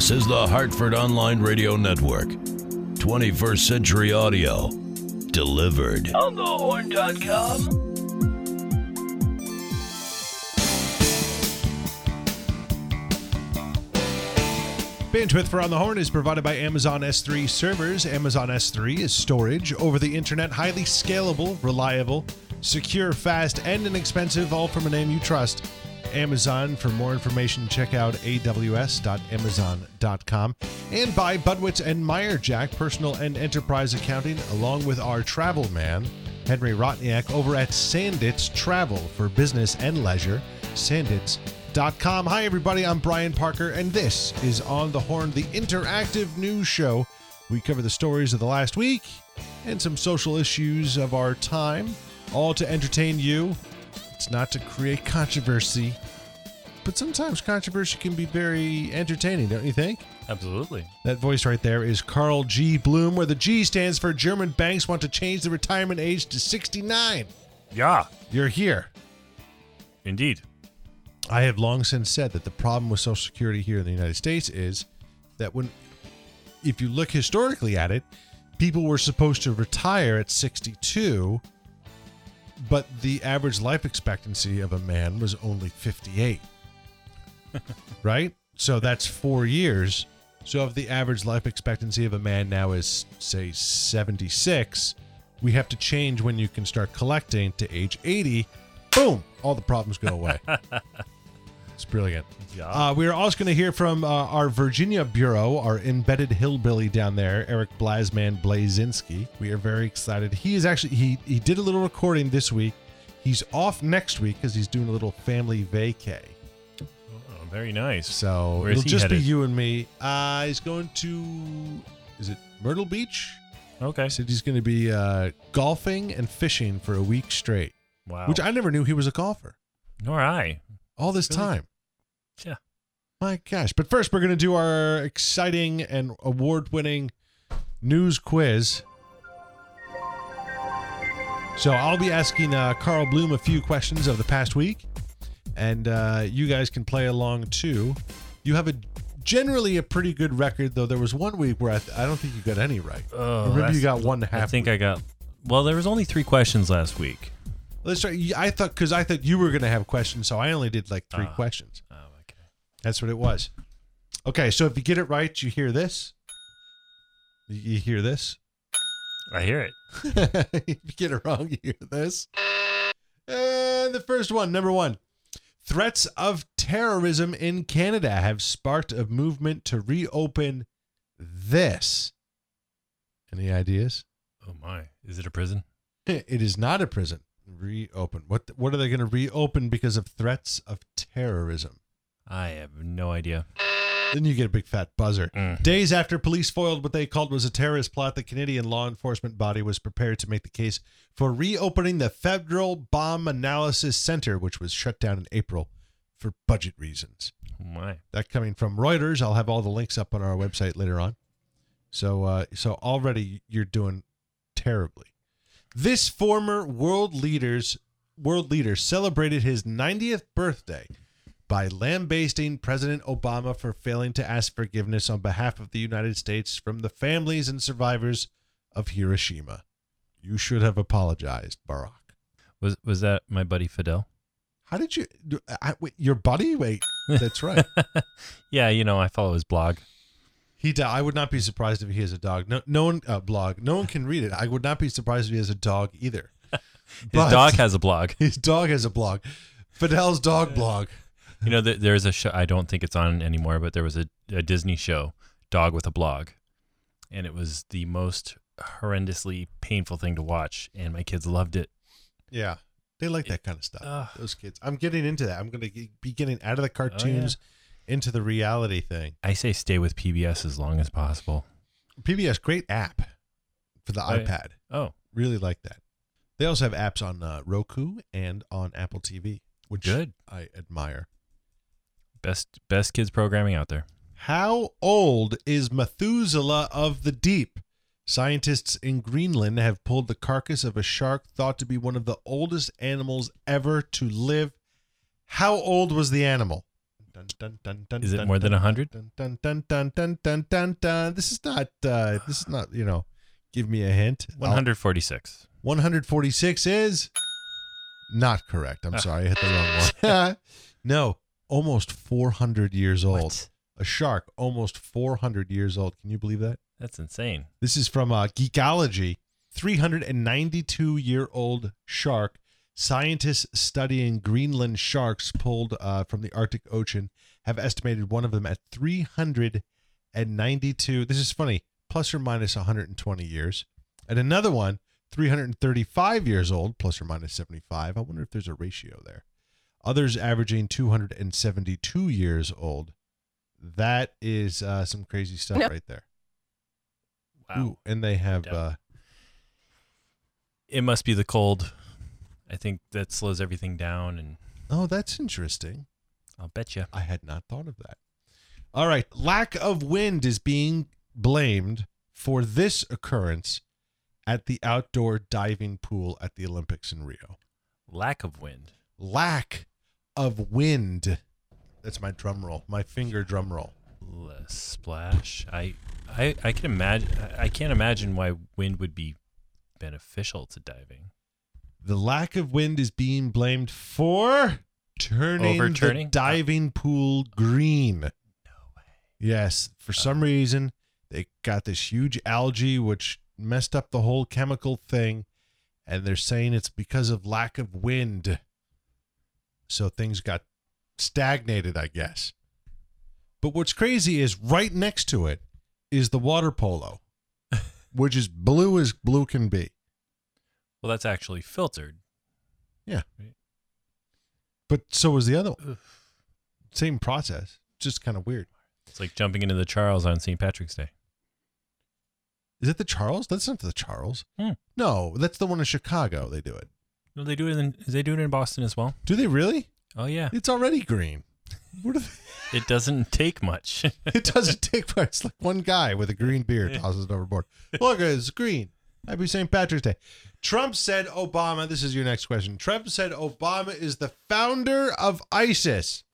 This is the Hartford Online Radio Network. 21st Century Audio. Delivered. On thehorn.com. Bandwidth for On the Horn is provided by Amazon S3 servers. Amazon S3 is storage over the internet, highly scalable, reliable, secure, fast, and inexpensive, all from a name you trust. Amazon. For more information, check out aws.amazon.com. And by Budwitz and Meyerjack Personal and Enterprise Accounting, along with our travel man, Henry Rotniak, over at Sandits Travel for business and leisure. Sandits.com. Hi, everybody. I'm Brian Parker, and this is On the Horn, the interactive news show. We cover the stories of the last week and some social issues of our time, all to entertain you. It's not to create controversy, but sometimes controversy can be very entertaining, don't you think? Absolutely. That voice right there is Carl G. Bloom, where the G stands for German banks want to change the retirement age to 69. Yeah, You're here. indeed. I have long since said that the problem with Social Security here in the United States is that when, if you look historically at it, people were supposed to retire at 62, but the average life expectancy of a man was only 58. right? So that's four years. So if the average life expectancy of a man now is, say, 76, we have to change when you can start collecting to age 80. Boom! All the problems go away. it's brilliant. Yeah. Uh, we are also going to hear from uh, our Virginia Bureau, our embedded hillbilly down there, Eric Blasman Blazinski. We are very excited. He is actually he he did a little recording this week. He's off next week because he's doing a little family vacay. oh, very nice. So Where is it'll he just be you and me. Uh, he's going to is it Myrtle Beach? Okay. Said he's going to be uh, golfing and fishing for a week straight, Wow. which I never knew he was a golfer Nor I. all this Really? time. Yeah. My gosh. But first, we're going to do our exciting and award winning news quiz. So I'll be asking uh, Carl Bloom a few questions of the past week, and uh, you guys can play along too. You have a generally a pretty good record, though. There was one week where I, th- I don't think you got any right. Oh, Remember, you got one half. I think I got. Well, there was only three questions last week. Let's try. I thought because I thought you were going to have questions, so I only did like three Ah. questions. Oh, okay. That's what it was. Okay, so if you get it right, you hear this. You hear this. I hear it. if you get it wrong, you hear this. And the first one, number one. Threats of terrorism in Canada have sparked a movement to reopen this. Any ideas? Oh my! Is it a prison? It is not a prison. Reopen. What what are they going to reopen because of threats of terrorism? I have no idea. Then you get a big fat buzzer. Mm. Days after police foiled what they called was a terrorist plot, the Canadian law enforcement body was prepared to make the case for reopening the Federal Bomb Analysis Center, which was shut down in April for budget reasons. Oh my! That coming from Reuters. I'll have all the links up on our website later on. So, uh, so already you're doing terribly. This former world leaders world leader celebrated his 90th birthday by lambasting President Obama for failing to ask forgiveness on behalf of the United States from the families and survivors of Hiroshima. You should have apologized, Barack. Was was that my buddy Fidel? How did you? I, wait, your buddy? Wait, that's right. yeah, you know I follow his blog. He. di- I would not be surprised if he has a dog. No, no one uh, blog. No one can read it. I would not be surprised if he has a dog either. His But- dog has a blog. His dog has a blog. Fidel's dog blog. You know, there- there's a show. I don't think it's on anymore, but there was a, a Disney show, Dog with a Blog, and it was the most horrendously painful thing to watch, and my kids loved it. Yeah, they like that kind of stuff. Ugh. Those kids. I'm getting into that. I'm going to be getting out of the cartoons into the reality thing. I say stay with PBS as long as possible. PBS, great app for the Oh, iPad. Oh, Really like that. They also have apps on uh, Roku and on Apple TV, which Good. I admire. best best kids programming out there. How old is Methuselah of the deep? Scientists in Greenland have pulled the carcass of a shark thought to be one of the oldest animals ever to live. How old was the animal? Dun, dun, dun, dun, Is it more than 100? Dun, dun, dun, dun, dun, dun, dun, dun. This is not. Uh, this is not. You know, give me a hint. 146. 146 is not correct. I'm Ah. sorry, I hit the wrong one. no, almost 400 years old. What? A shark, almost 400 years old. Can you believe that? That's insane. This is from uh, Geekologie. 392 year old shark. Scientists studying Greenland sharks pulled uh, from the Arctic Ocean have estimated one of them at 392. This is funny, plus or minus 120 years. And another one, 335 years old, plus or minus 75. I wonder if there's a ratio there. Others averaging 272 years old. That is uh, some crazy stuff No. right there. Wow. Ooh, and they have uh, It must be the cold. I think that slows everything down, and oh, that's interesting. I'll bet you. I had not thought of that. All right, lack of wind is being blamed for this occurrence at the outdoor diving pool at the Olympics in Rio. Lack of wind. Lack of wind. That's my drum roll, my finger drum roll. Less splash. I, I, I can imagine. I can't imagine why wind would be beneficial to diving. The lack of wind is being blamed for turning Overturning? the diving pool green. No way. Yes, for some reason they got this huge algae which messed up the whole chemical thing, and they're saying it's because of lack of wind. So things got stagnated, I guess. But what's crazy is right next to it is the water polo, which is blue as blue can be. Well, that's actually filtered. Yeah. But so was the other one. Same process, just kind of weird. It's like jumping into the Charles on St. Patrick's Day. Is it the Charles? That's not the Charles. Hmm. No, that's the one in Chicago. They do it. No, they do it in. They do it in Boston as well. Do they really? Oh yeah. It's already green. What are they- It doesn't take much. it doesn't take much. It's like one guy with a green beard tosses it overboard. Look, it's green. Happy St. Patrick's Day. Trump said Obama, this is your next question. Trump said Obama is the founder of ISIS.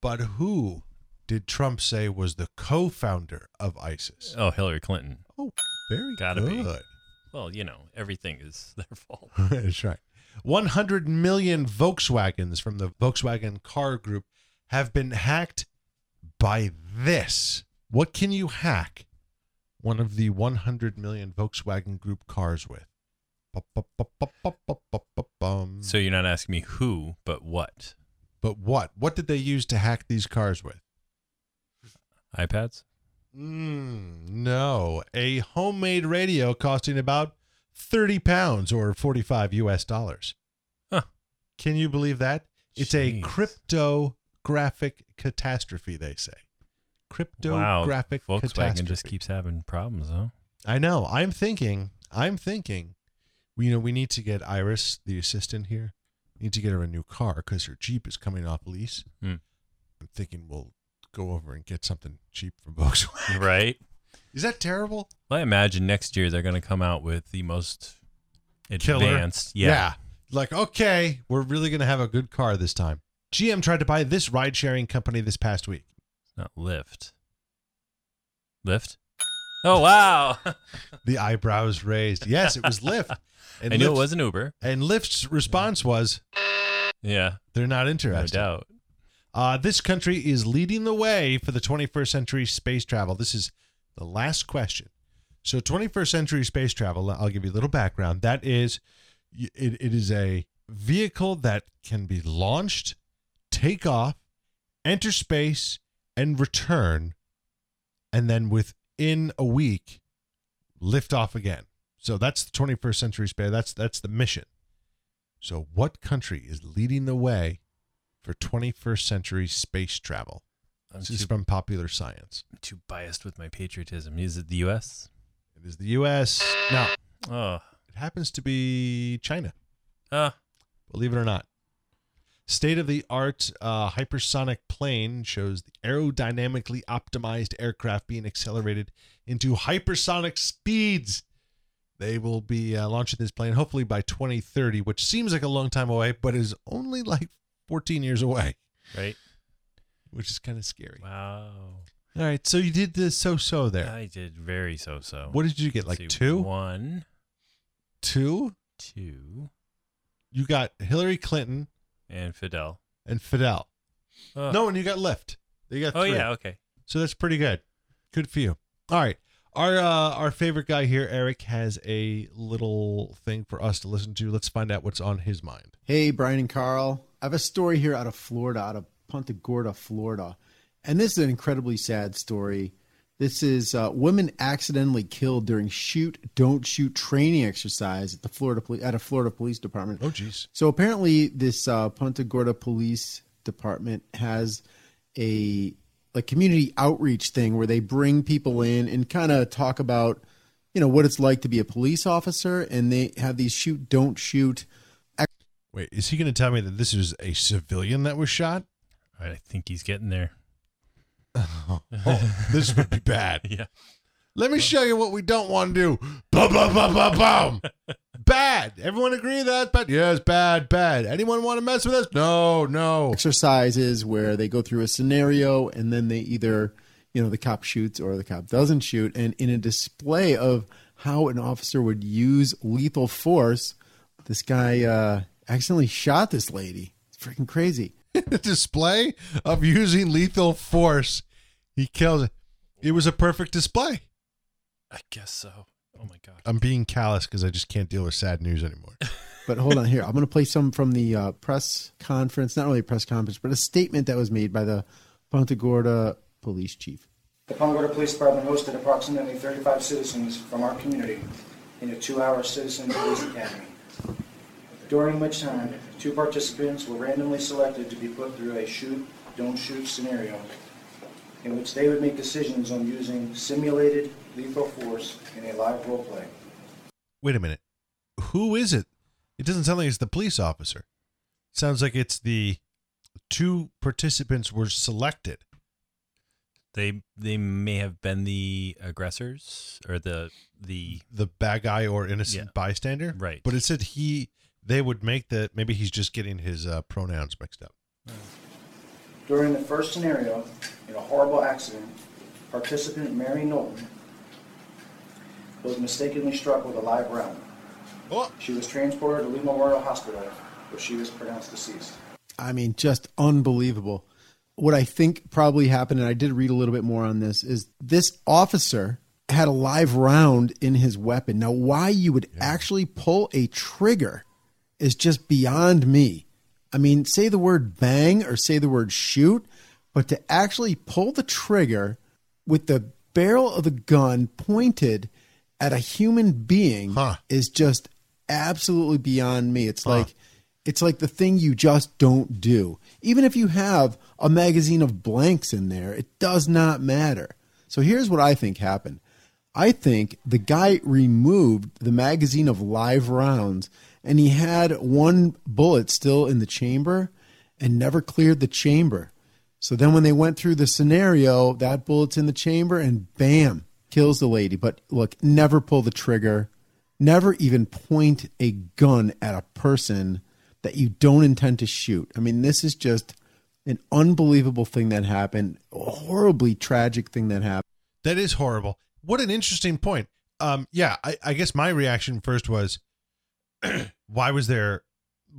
But who did Trump say was the co founder of ISIS? oh, Hillary Clinton. Oh, very Gotta be. good. Well, you know, everything is their fault. That's right. 100 million Volkswagens from the Volkswagen car group have been hacked by this. What can you hack one of the 100 million Volkswagen group cars with? So you're not asking me who, but what? But what? What did they use to hack these cars with? iPads? Mm, no, a homemade radio costing about 30 pounds or 45 US dollars. Huh. Can you believe that? It's a cryptographic catastrophe, they say. Wow. Cryptographic Volkswagen catastrophe. just keeps having problems, huh? I know. I'm thinking, I'm thinking, you know, we need to get Iris, the assistant here, we need to get her a new car because her Jeep is coming off lease. Hmm. I'm thinking we'll go over and get something cheap from Volkswagen. Right? Is that terrible? Well, I imagine next year they're going to come out with the most advanced. Yeah. Like, okay, we're really going to have a good car this time. GM tried to buy this ride sharing company this past week. Not Lyft. Lyft? Oh, wow. The eyebrows raised. Yes, it was Lyft. And I knew it Lyft's- was an Uber. And Lyft's response was, Yeah. they're not interested. No doubt. Uh, this country is leading the way for the 21st century space travel. This is the last question. So, 21st century space travel, I'll give you a little background. That is it, it is a vehicle that can be launched, take off, enter space, and return, and then within a week, lift off again. So that's the 21st century space. That's that's the mission. So, what country is leading the way for 21st century space travel? I'm This too, is from Popular Science. I'm too biased with my patriotism. Is it the U.S.? It is the U.S. No, Oh. it happens to be China. Uh, Believe it or not. State of the art uh, hypersonic plane shows the aerodynamically optimized aircraft being accelerated into hypersonic speeds. They will be uh, launching this plane hopefully by 2030, which seems like a long time away, but is only like 14 years away. right? which is kind of scary. Wow. All right, so you did the so-so there. I did very so so. what did you get? Like two, One, two. two, You got Hillary Clinton and Fidel. and Fidel. Ugh. No, and you got Lyft. You got Oh three. yeah. Okay. So that's pretty good. Good for you. All right. Our uh, our favorite guy here, Eric, has a little thing for us to listen to. Let's find out what's on his mind. Hey, Brian and Carl. I have a story here out of Florida, out of Punta Gorda, Florida. And this is an incredibly sad story. This is uh, women accidentally killed during shoot, don't shoot training exercise at the Florida poli- at a Florida police department. Oh, jeez. So apparently, this uh, Punta Gorda Police Department has a like community outreach thing where they bring people in and kind of talk about, you know, what it's like to be a police officer, and they have these shoot, don't shoot Wait, is he going to tell me that this is a civilian that was shot? I think he's getting there. Oh, this would be bad. Yeah. Let me show you what we don't want to do. Bum, bum, bum, bum, bum. bad. Everyone agree that bad? Yes, bad, bad. Anyone want to mess with us? No, no. exercises where they go through a scenario and then they either you know the cop shoots or the cop doesn't shoot and in a display of how an officer would use lethal force this guy uh accidentally shot this lady it's freaking crazy the display of using lethal force. He kills it. It was a perfect display. I guess so. Oh my god. I'm being callous because I just can't deal with sad news anymore. but hold on here i'm going to play some from the uh, press conference not only a press conference but a statement that was made by the punta gorda police chief The Punta Gorda Police Department hosted approximately 35 citizens from our community in a two-hour citizen police academy. During which time, two participants were randomly selected to be put through a shoot, don't shoot scenario in which they would make decisions on using simulated lethal force in a live role play. Wait a minute. Who is it? It doesn't sound like it's the police officer. sounds like it's the two participants were selected. They they may have been the aggressors or the the The bad guy or innocent Yeah. bystander. Right. But it said he they would make the maybe he's just getting his uh, pronouns mixed up. During the first scenario, in a horrible accident, participant Mary Knowlton was mistakenly struck with a live round. Oh, She was transported to Lee Memorial Hospital, where she was pronounced deceased. I mean, just unbelievable. What I think probably happened, and I did read a little bit more on this, is this officer had a live round in his weapon. Now, why you would actually pull a trigger is just beyond me. I mean, say the word bang or say the word shoot, but to actually pull the trigger with the barrel of the gun pointed at a human being Huh. is just absolutely beyond me. It's like it's like the thing you just don't do. Even if you have a magazine of blanks in there, it does not matter. So here's what I think happened. I think the guy removed the magazine of live rounds and he had one bullet still in the chamber and never cleared the chamber. So then when they went through the scenario, that bullet's in the chamber and bam, kills the lady. But look, never pull the trigger. Never even point a gun at a person that you don't intend to shoot. I mean, this is just an unbelievable thing that happened, a horribly tragic thing that happened. that is horrible. What an interesting point. Um, yeah, I, I guess my reaction first was, why was there,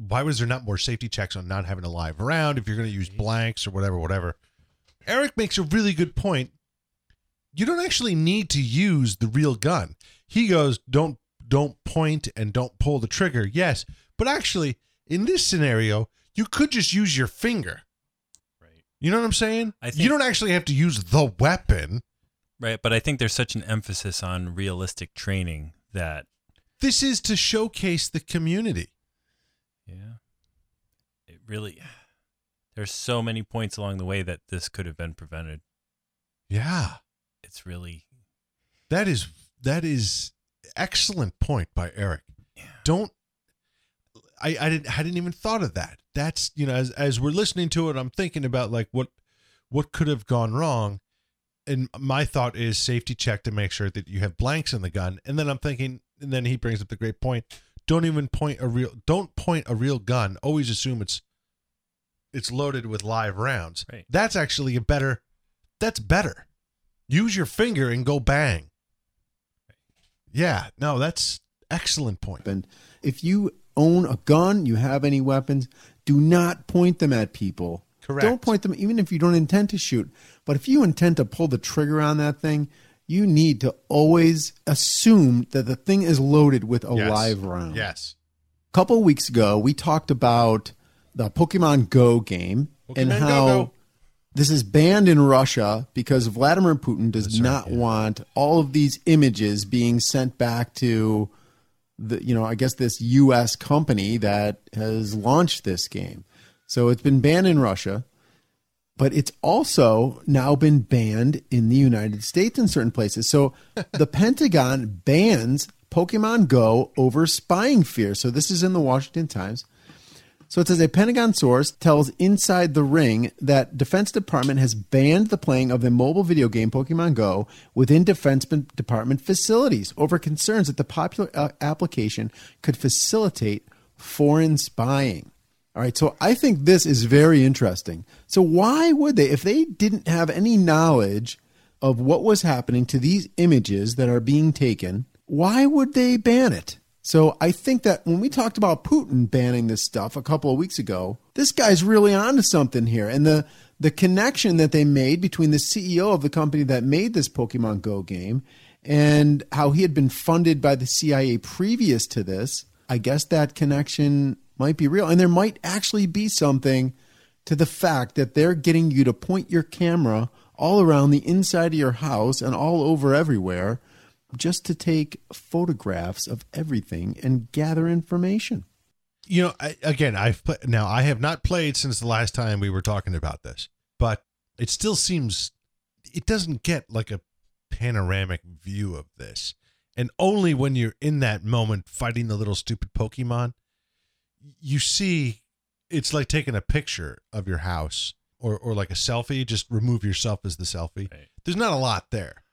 why was there not more safety checks on not having a live round if you're going to use blanks or whatever, whatever. Eric makes a really good point. You don't actually need to use the real gun. He goes, don't don't point and don't pull the trigger. Yes, but actually, in this scenario, you could just use your finger. right You know what I'm saying? I you don't actually have to use the weapon. right. But I think there's such an emphasis on realistic training that This is to showcase the community. Yeah, it really. There's so many points along the way that this could have been prevented. Yeah. It's really That is that is excellent point by Eric. Don't I I didn't I hadn't even thought of that. That's you know as as we're listening to it, I'm thinking about like what what could have gone wrong. And my thought is safety check to make sure that you have blanks in the gun. And then I'm thinking, and then he brings up the great point. Don't even point a real don't point a real gun. Always assume it's it's loaded with live rounds. Right. That's actually a better. That's better. Use your finger and go bang. Yeah, no, that's excellent point. weapon. If you own a gun, you have any weapons, do not point them at people. Correct. Don't point them, even if you don't intend to shoot. But if you intend to pull the trigger on that thing, you need to always assume that the thing is loaded with a Yes. live round. Yes. A couple weeks ago, we talked about the Pokemon Go game and Pokemon Go how Go. this is banned in Russia because Vladimir Putin does not want all of these images being sent back to the you know, I guess this US company that has launched this game. So it's been banned in Russia, but it's also now been banned in the United States in certain places. So the Pentagon bans Pokemon Go over spying fear. So this is in the Washington Times. So it says a Pentagon source tells Inside the Ring that Defense Department has banned the playing of the mobile video game Pokemon Go within Defense Department facilities over concerns that the popular uh, application could facilitate foreign spying. All right, so I think this is very interesting. So why would they if they didn't have any knowledge of what was happening to these images that are being taken, why would they ban it? So I think that when we talked about Putin banning this stuff a couple of weeks ago, this guy's really onto something here. And the the connection that they made between the CEO of the company that made this Pokemon Go game and how he had been funded by the CIA previous to this, I guess that connection might be real. And there might actually be something to the fact that they're getting you to point your camera all around the inside of your house and all over everywhere just to take photographs of everything and gather information. You know, I, again, I've now. I have not played since the last time we were talking about this, but it still seems it doesn't get like a panoramic view of this, and only when you're in that moment fighting the little stupid Pokemon, you see. It's like taking a picture of your house or or like a selfie. Just remove yourself as the selfie. Right. There's not a lot there,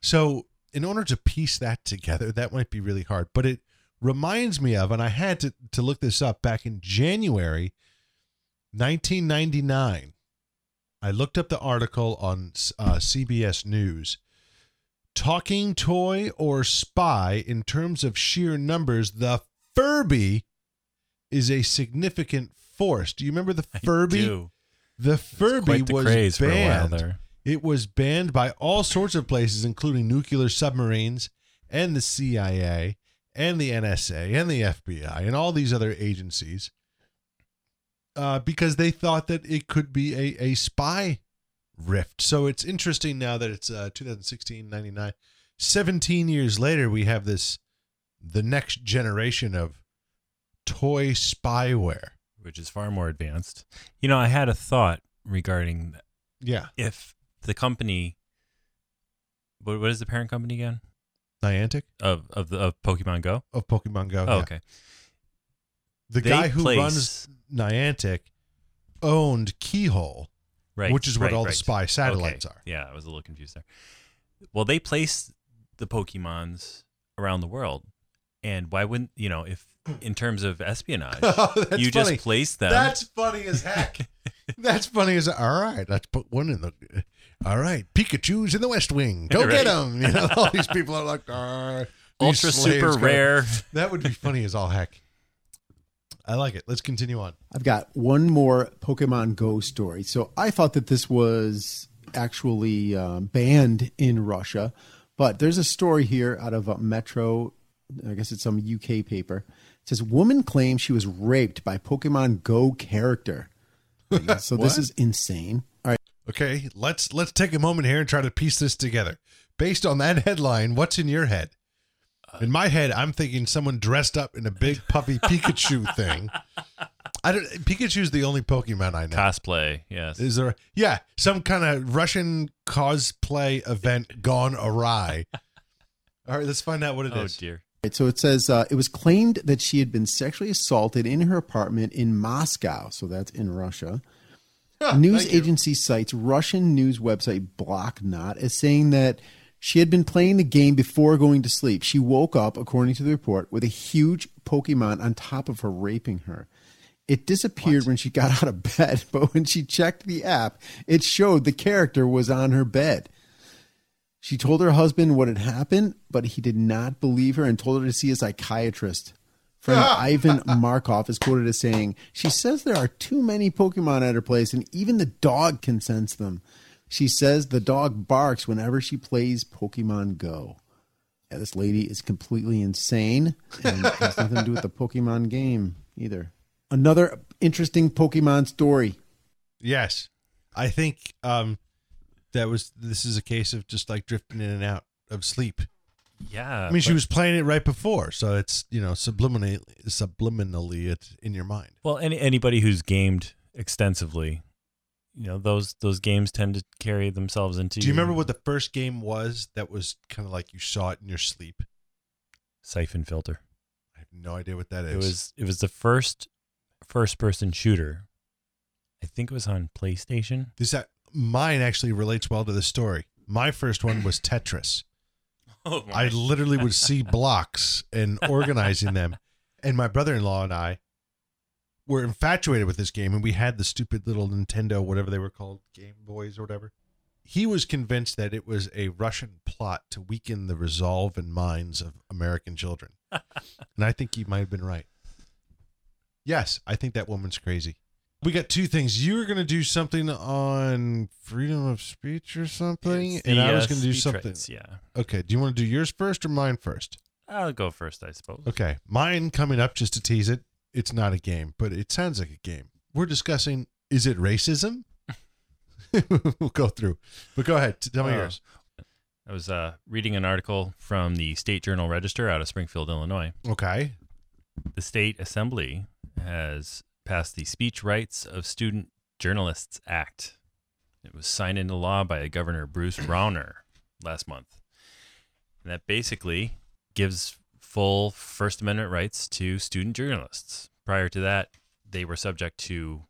so in order to piece that together, that might be really hard. But it reminds me of, and I had to, to look this up back in January 1999. I looked up the article on uh, CBS News. Talking toy or spy in terms of sheer numbers, the Furby is a significant force. Do you remember the Furby? do. The Furby the was craze for a while banned. there. It was banned by all sorts of places, including nuclear submarines and the CIA and the NSA and the FBI and all these other agencies uh, because they thought that it could be a, a spy rift. So it's interesting now that it's uh, 2016, 99. 17 years later, we have this, the next generation of toy spyware. which is far more advanced. You know, I had a thought regarding. Yeah. if the company, what, what is the parent company again Niantic of of the of Pokemon Go? of Pokemon Go. Oh, yeah. okay. The They guy who place- runs Niantic owned Keyhole. Right, Which is what right, all the spy satellites Okay. are. Yeah, I was a little confused there. Well, they place the Pokemons around the world, and why wouldn't you know if in terms of espionage, Oh, you funny. just place them? That's funny as heck. That's funny as all right. Let's put one in the. All right, Pikachu's in the West Wing. Go get Right. him. You know, all these people are like, "Arr." Ultra super go- rare. That would be funny as all heck. I like it. Let's continue on. I've got one more Pokemon Go story. So I thought that this was actually um, banned in Russia, but there's a story here out of uh, Metro. I guess it's some UK paper. It says woman claims she was raped by Pokemon Go character. so this is insane. All right. Okay, let's let's take a moment here and try to piece this together. Based on that headline, what's in your head? In my head, I'm thinking someone dressed up in a big puffy Pikachu thing. I don't. Pikachu's the only Pokemon I know. Cosplay, yes. Is there? Yeah, some kind of Russian cosplay event gone awry. All right, let's find out what it oh, is. oh dear. So it says uh, it was claimed that she had been sexually assaulted in her apartment in Moscow. So that's in Russia. news thank you. agency cites Russian news website Bloknot as saying that she had been playing the game before going to sleep. She woke up, according to the report, with a huge Pokemon on top of her, raping her. It disappeared when she got out of bed, but when she checked the app, it showed the character was on her bed. She told her husband what had happened, but he did not believe her and told her to see a psychiatrist. Friend Ivan Markov is quoted as saying, She says there are too many Pokemon at her place, and even the dog can sense them. She says the dog barks whenever she plays Pokemon Go. Yeah, this lady is completely insane and has nothing to do with the Pokemon game either. Another interesting Pokemon story. Yes, I think um, that was. This is a case of just like drifting in and out of sleep. Yeah. I mean, she was playing it right before, so it's you know subliminally subliminally it's in your mind. Well, any anybody who's gamed extensively, you know, those those games tend to carry themselves into. Do you remember what the first game was that was kind of like you saw it in your sleep? Siphon Filter? I have no idea what that is. It was it was the first first person shooter. I think it was on PlayStation. Is that mine actually relates well to the story. My first one was Tetris. Oh I literally would see blocks and organizing them. And my brother in law and I were infatuated with this game, and we had the stupid little Nintendo, whatever they were called, Game Boys or whatever. He was convinced that it was a Russian plot to weaken the resolve and minds of American children. and I think he might have been right. Yes, I think that woman's crazy. We got two things. You were going to do something on freedom of speech or something, It's and the, I was uh, going to do something. rights, Yeah, Okay. Do you want to do yours first or mine first? I'll go first, I suppose. Okay. Mine coming up just to tease it. It's not a game, but it sounds like a game. We're discussing is it racism? we'll go through. But go ahead. Tell me Oh. yours. I was uh, reading an article from the State Journal Register out of Springfield, Illinois. Okay. The state assembly has passed the Speech Rights of Student Journalists Act. It was signed into law by Governor Bruce Rauner last month. And that basically gives full First Amendment rights to student journalists. Prior to that, they were subject to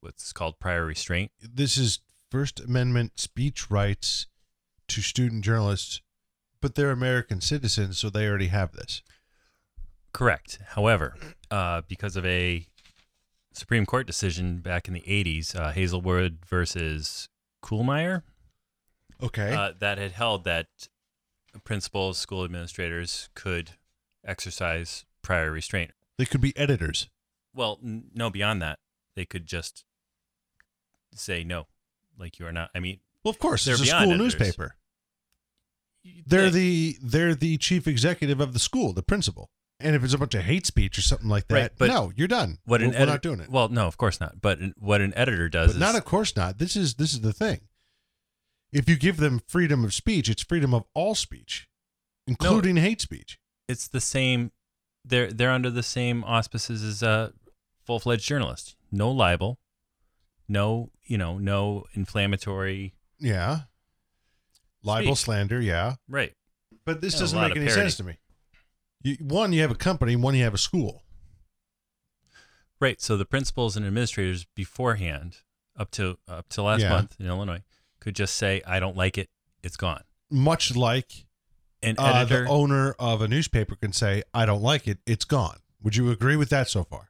what's called prior restraint. This is First Amendment speech rights to student journalists, but they're American citizens, so they already have this. Correct. However, uh, because of a Supreme Court decision back in the 80s, uh, Hazelwood versus Kuhlmeier, Okay. uh, that had held that principals, school administrators could exercise prior restraint. they could be editors. Well, n- no, beyond that, they could just say no, like you are not. I mean, Well, of course, They're it's a school editors. newspaper. They're they- the they're the chief executive of the school, the principal. And if it's a bunch of hate speech or something like that, Right, but no, you're done. what we're, an we're edit- not doing it. Well, no, of course not. But what an editor does but is not of course not. This is this is the thing. If you give them freedom of speech, it's freedom of all speech, including hate speech. it's the same. They're they're under the same auspices as a full fledged journalist. No libel, no you know no inflammatory. Yeah. Libel, Speech. slander, yeah. Right. But this doesn't make any parody. sense to me. You, one, you have a company, one, you have a school. Right. So the principals and administrators beforehand, up to up to last Yeah. month in Illinois, could just say, "I don't like it. It's gone." Much like An uh, editor, the owner of a newspaper can say, I don't like it, it's gone. Would you agree with that so far?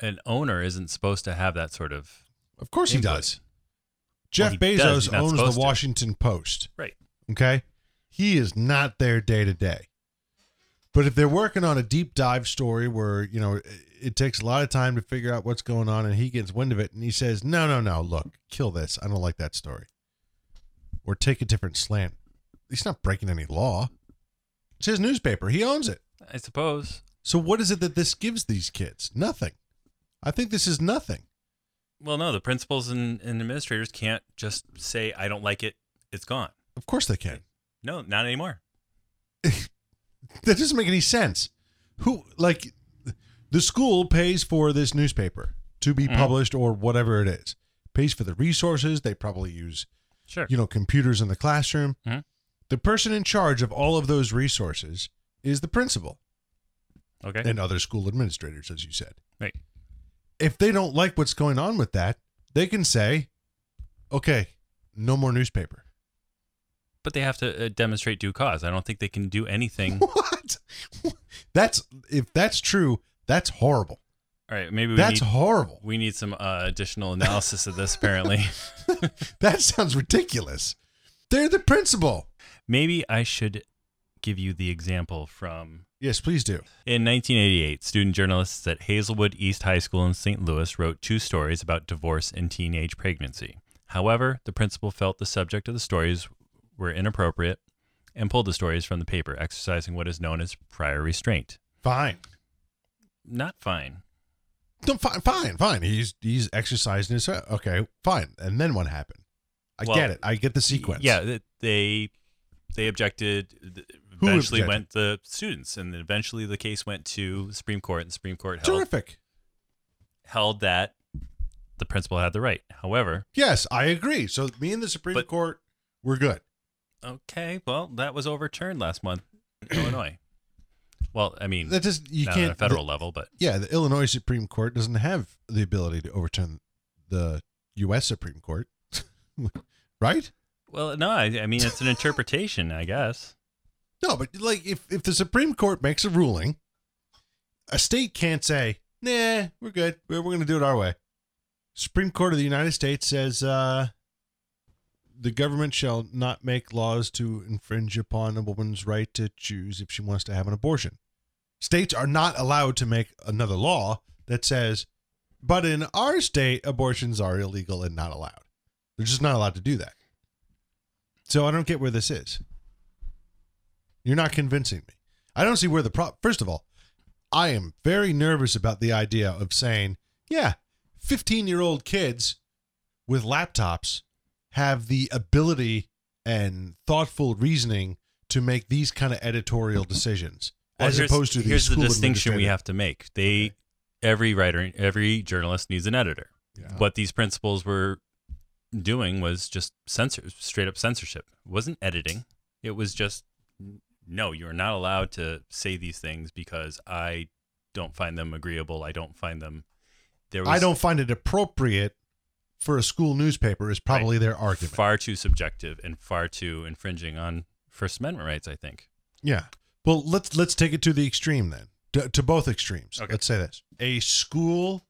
an owner isn't supposed to have that sort of Of course he does. Jeff he Bezos does, owns the supposed to. Washington Post. right. Okay. He is not there day to day. But if they're working on a deep dive story where, you know, it, it takes a lot of time to figure out what's going on and he gets wind of it and he says, no, no, no, look, kill this. I don't like that story. Or take a different slant. He's not breaking any law. It's his newspaper. He owns it. I suppose. So what is it that this gives these kids? Nothing. I think this is nothing. Well, no, the principals and, and administrators can't just say, "I don't like it. It's gone." Of course they can. No, not anymore. That doesn't make any sense. Who like the school pays for this newspaper to be Mhm. published or whatever it is. Pays for the resources. They probably use Sure. you know computers in the classroom. Mhm. The person in charge of all of those resources is the principal okay. and other school administrators, as you said. right. If they don't like what's going on with that, they can say, "Okay, no more newspaper." But they have to uh, demonstrate due cause. I don't think they can do anything. What? That's if that's true, that's horrible. All right, maybe we That's need, horrible. we need some uh, additional analysis of this. Apparently, That sounds ridiculous. They're the principal. maybe I should give you the example from Yes, please do. In 1988, student journalists at Hazelwood East High School in St. Louis wrote two stories about divorce and teenage pregnancy. However, the principal felt the subject of the stories were inappropriate and pulled the stories from the paper, exercising what is known as prior restraint. Fine. Not fine. No, fine, fine, fine. He's he's exercising his okay, fine. And then what happened? I Well, get it. I get the sequence. Yeah, they they objected. Who Eventually, objected? went the students, and then eventually the case went to Supreme Court, and the Supreme Court held, terrific. held that the principal had the right. However, Yes, I agree. So me and the Supreme But- Court, we're good. Okay, well, that was overturned last month in Illinois. Well, I mean, That just you can't on a federal the- level, but yeah, the Illinois Supreme Court doesn't have the ability to overturn the U.S. Supreme Court, right? well, no, I, I mean it's an interpretation, I guess. No, but like if if the Supreme Court makes a ruling, a state can't say, "Nah, we're good. We're, we're going to do it our way." Supreme Court of the United States says uh, the government shall not make laws to infringe upon a woman's right to choose if she wants to have an abortion. States are not allowed to make another law that says, "But in our state, abortions are illegal and not allowed." They're just not allowed to do that. So I don't get where this is. You're not convincing me. I don't see where the pro. First of all, I am very nervous about the idea of saying, yeah, 15 year old kids with laptops have the ability and thoughtful reasoning to make these kind of editorial decisions, Well, as opposed to the here's the distinction we have to make. They every writer, every journalist needs an editor. Yeah. What these principals were doing was just censor, straight up censorship. It wasn't editing. It was just no, you're not allowed to say these things because I don't find them agreeable. I don't find them. There was I don't find it appropriate for a school newspaper, is probably their argument. far too subjective and far too infringing on First Amendment rights. I think. Yeah. Well, let's let's take it to the extreme then. To, to both extremes. Okay. Let's say this. A school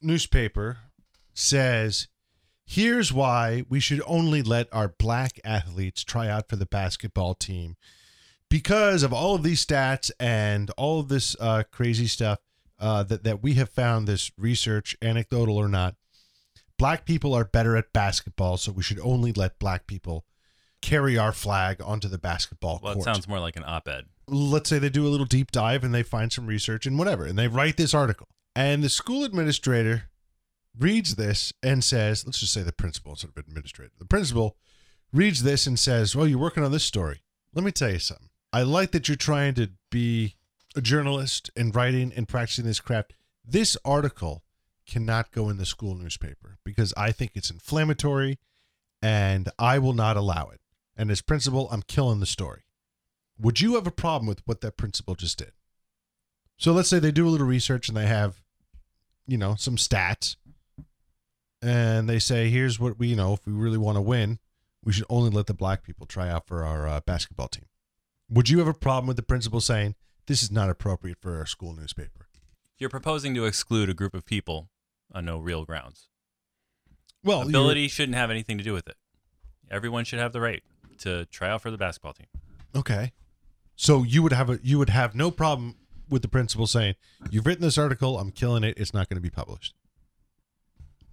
newspaper says, "Here's why we should only let our black athletes try out for the basketball team because of all of these stats and all of this uh, crazy stuff uh, that that we have found this research, anecdotal or not, black people are better at basketball, so we should only let black people carry our flag onto the basketball court. Well, it sounds more like an op-ed. Let's say they do a little deep dive and they find some research and whatever, and they write this article. And the school administrator reads this and says, let's just say the principal instead of administrator. The principal reads this and says, Well, you're working on this story. Let me tell you something. I like that you're trying to be a journalist and writing and practicing this craft. This article cannot go in the school newspaper because I think it's inflammatory and I will not allow it. And as principal, I'm killing the story. Would you have a problem with what that principal just did? So let's say they do a little research and they have, you know, some stats and they say, here's what we, you know, if we really want to win, we should only let the black people try out for our uh, basketball team. Would you have a problem with the principal saying, this is not appropriate for our school newspaper? You're proposing to exclude a group of people on no real grounds. Well, Ability shouldn't have anything to do with it. Everyone should have the right to try out for the basketball team. Okay. So you would have a you would have no problem with the principal saying, "You've written this article. I'm killing it. It's not going to be published."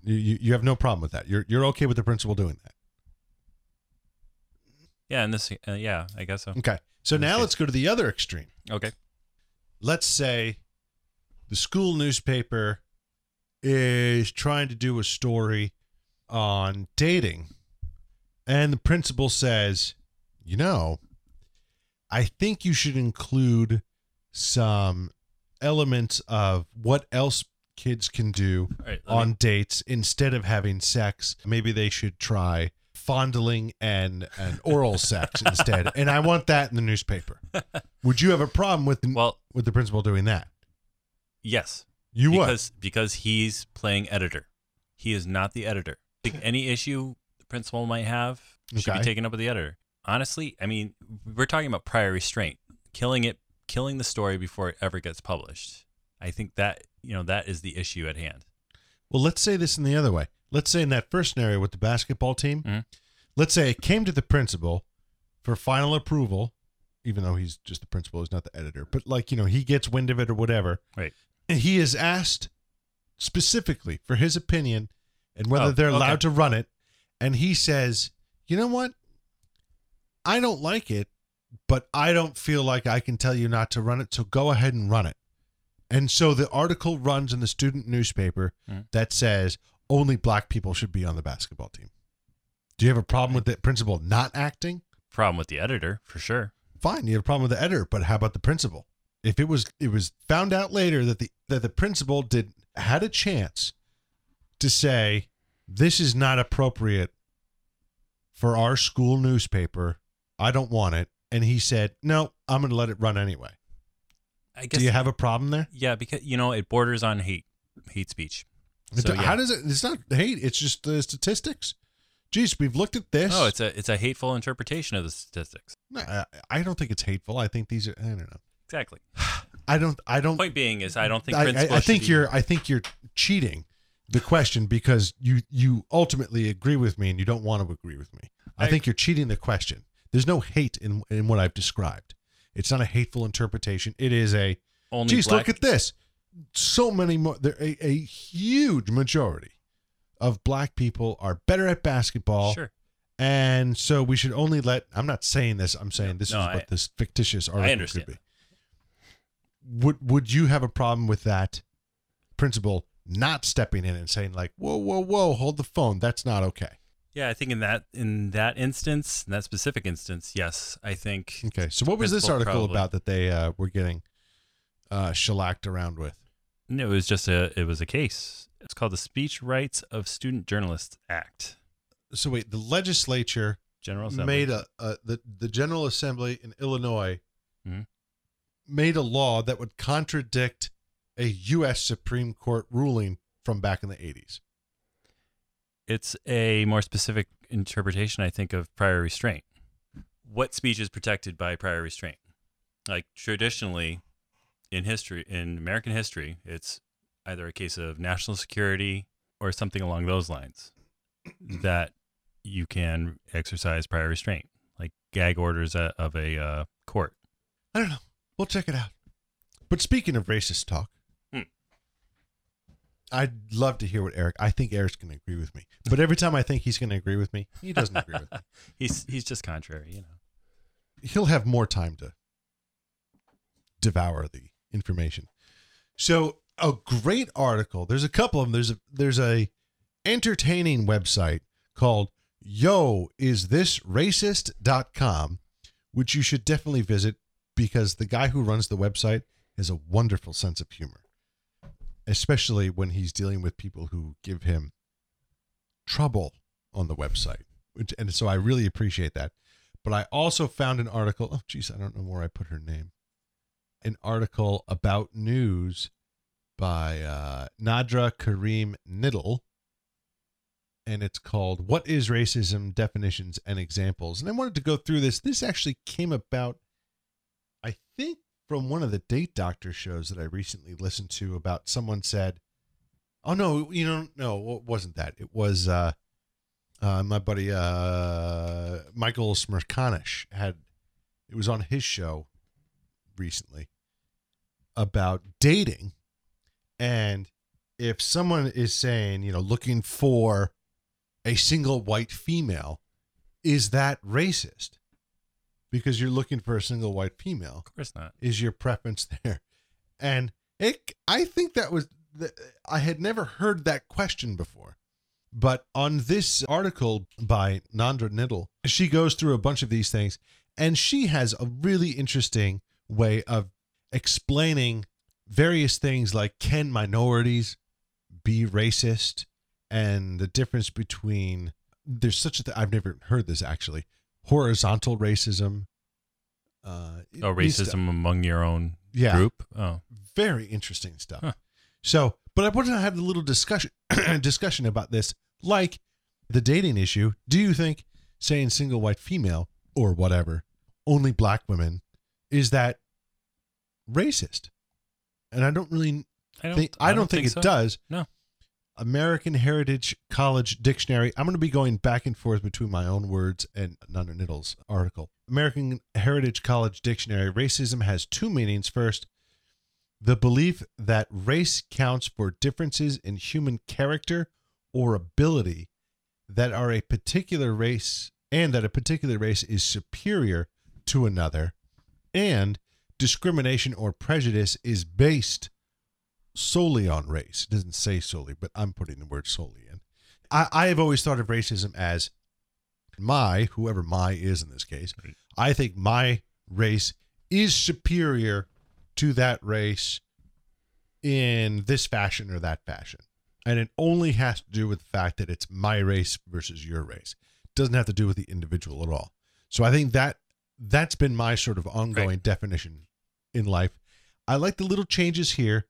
You, you you have no problem with that. You're you're okay with the principal doing that. Yeah, and this, uh, yeah, I guess so. Okay. So In now let's go to the other extreme. Okay. Let's say the school newspaper is trying to do a story on dating, and the principal says, "You know, I think you should include some elements of what else kids can do right. on me- dates instead of having sex. Maybe they should try fondling and and oral sex instead. And I want that in the newspaper. Would you have a problem with the, well, with the principal doing that? yes. You would. because because he's playing editor. He is not the editor. Think any issue the principal might have should Okay. be taken up with the editor. Honestly, I mean, we're talking about prior restraint, killing it, killing the story before it ever gets published. I think that you know that is the issue at hand. Well, let's say this in the other way. Let's say in that first scenario with the basketball team, Mhm. let's say it came to the principal for final approval, even though he's just the principal, he's not the editor. But like, you know, he gets wind of it or whatever. Right. And he is asked specifically for his opinion and whether Oh, they're okay. allowed to run it. And he says, you know what? I don't like it, but I don't feel like I can tell you not to run it. So go ahead and run it. And so the article runs in the student newspaper Mhm. that says only black people should be on the basketball team. Do you have a problem with the principal not acting? Problem with the editor for sure. Fine, you have a problem with the editor, but how about the principal? If it was it was found out later that the that the principal did had a chance to say this is not appropriate for our school newspaper. I don't want it. And he said, "No, I'm going to let it run anyway." I guess Do you have a problem there? yeah, because you know it borders on hate hate speech. So, How does it? It's not hate. It's just the statistics. Geez, we've looked at this. Oh, it's a it's a hateful interpretation of the statistics. No, I, I don't think it's hateful. I think these are. I don't know. Exactly. I don't. I don't. Point being is I don't think I, I, I think you're. I think you're cheating the question because you you ultimately agree with me and you don't want to agree with me. I, I- think you're cheating the question. There's no hate in in what I've described. It's not a hateful interpretation. It is a. only Geez, black look at this. So many more. There a, a huge majority of black people are better at basketball. Sure. And so we should only let. I'm not saying this. I'm saying this No, is I- what this fictitious article understand. could be. Would Would you have a problem with that principal not stepping in and saying like, "Whoa, whoa, whoa, hold the phone. That's not okay." Yeah, I think in that in that instance, in that specific instance, yes, I think Okay. So what was this article probably. about that they uh, were getting uh, shellacked around with? It was just a it was a case. It's called the Speech Rights of Student Journalists Act. So wait, the legislature General Assembly. made a, a the the General Assembly in Illinois Mhm. made a law that would contradict a U.S. Supreme Court ruling from back in the 80s. It's a more specific interpretation, I think, of prior restraint. What speech is protected by prior restraint? Like traditionally, in history, in American history, it's either a case of national security or something along those lines that you can exercise prior restraint, like gag orders of a uh, court. I don't know. We'll check it out. But speaking of racist talk, Hmm. I'd love to hear what Eric. I think Eric's going to agree with me. But every time I think he's going to agree with me, he doesn't agree with me. He's he's just contrary, you know. He'll have more time to devour the information. So, a great article. There's a couple of them. There's a there's a entertaining website called yo is this racist.com which you should definitely visit because the guy who runs the website has a wonderful sense of humor especially when he's dealing with people who give him trouble on the website and so i really appreciate that but i also found an article oh geez i don't know where i put her name an article about news by uh, Nadra Kareem Nittle and it's called What is Racism? Definitions and Examples. And I wanted to go through this. This actually came about, I think, from one of the Date Doctor shows that I recently listened to about someone said, Oh, no, you know, no, it wasn't that. It was uh, uh, my buddy uh, Michael Smerconish had, it was on his show recently about dating. And if someone is saying, you know, looking for a single white female, is that racist? Because you're looking for a single white female. Of course not. Is your preference there? And it, I think that was, the, I had never heard that question before. But on this article by Nandra Nittle, she goes through a bunch of these things and she has a really interesting way of explaining various things like can minorities be racist and the difference between there's such a thing I've never heard this actually horizontal racism uh Oh, racism stuff. among your own Yeah. group. Oh, very interesting stuff Huh. so but I wanted to have a little discussion discussion about this like the dating issue do you think saying single white female or whatever only black women is that racist and I don't really I don't. think, I don't think, it so. does. No. American Heritage College Dictionary. I'm going to be going back and forth between my own words and Nunner Nittle's article. American Heritage College Dictionary. Racism has two meanings. First, the belief that race counts for differences in human character or ability that are a particular race and that a particular race is superior to another and discrimination or prejudice is based solely on race. It doesn't say solely, but I'm putting the word solely in. I, I have always thought of racism as my, whoever my is in this case, I think my race is superior to that race in this fashion or that fashion. And it only has to do with the fact that it's my race versus your race. It doesn't have to do with the individual at all. So I think that that's been my sort of ongoing Right. definition in life. I like the little changes here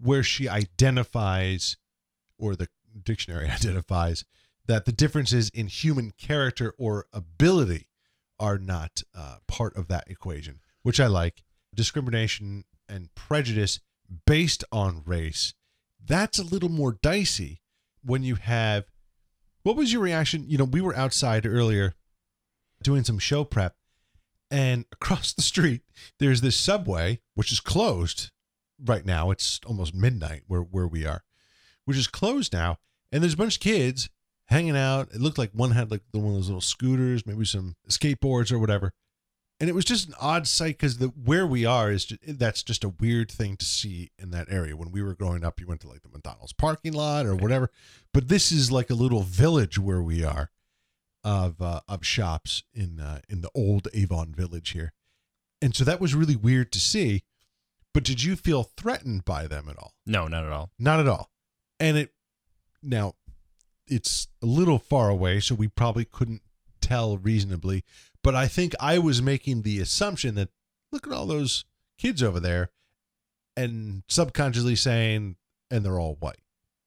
where she identifies or the dictionary identifies that the differences in human character or ability are not uh, part of that equation, which I like. Discrimination and prejudice based on race, that's a little more dicey when you have. What was your reaction? You know, we were outside earlier doing some show prep, and across the street, there's this subway, which is closed right now. It's almost midnight where, where we are, which is closed now. And there's a bunch of kids hanging out. It looked like one had like the one of those little scooters, maybe some skateboards or whatever. And it was just an odd sight because the where we are is just, that's just a weird thing to see in that area. When we were growing up, you went to like the McDonald's parking lot or whatever, but this is like a little village where we are of uh, of shops in uh, in the old Avon village here, and so that was really weird to see. But did you feel threatened by them at all? No, not at all. Not at all. And it now it's a little far away, so we probably couldn't tell reasonably. But I think I was making the assumption that look at all those kids over there, and subconsciously saying, and they're all white,